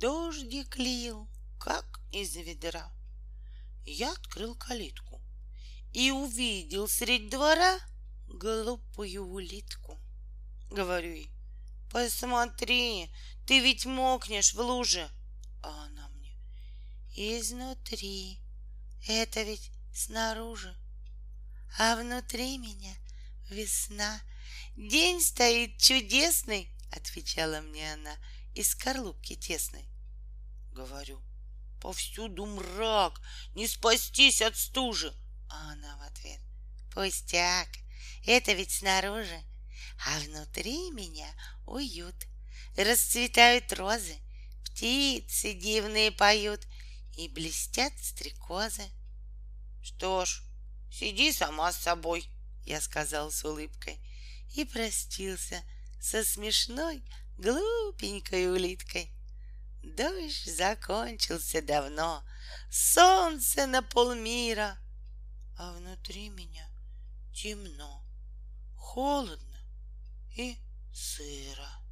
Дождик лил, как из ведра. Я открыл калитку и увидел средь двора глупую улитку. Говорю ей, посмотри, ты ведь мокнешь в луже. А она мне, изнутри, это ведь снаружи. А внутри меня весна. День стоит чудесный, отвечала мне она из скорлупки тесной. Говорю, повсюду мрак, не спастись от стужи. А она в ответ, пустяк, это ведь снаружи, а внутри меня уют. Расцветают розы, птицы дивные поют, и блестят стрекозы. Что ж, сиди сама с собой, я сказал с улыбкой и простился со смешной глупенькой улиткой. Дождь закончился давно, солнце на полмира, а внутри меня темно, холодно и сыро.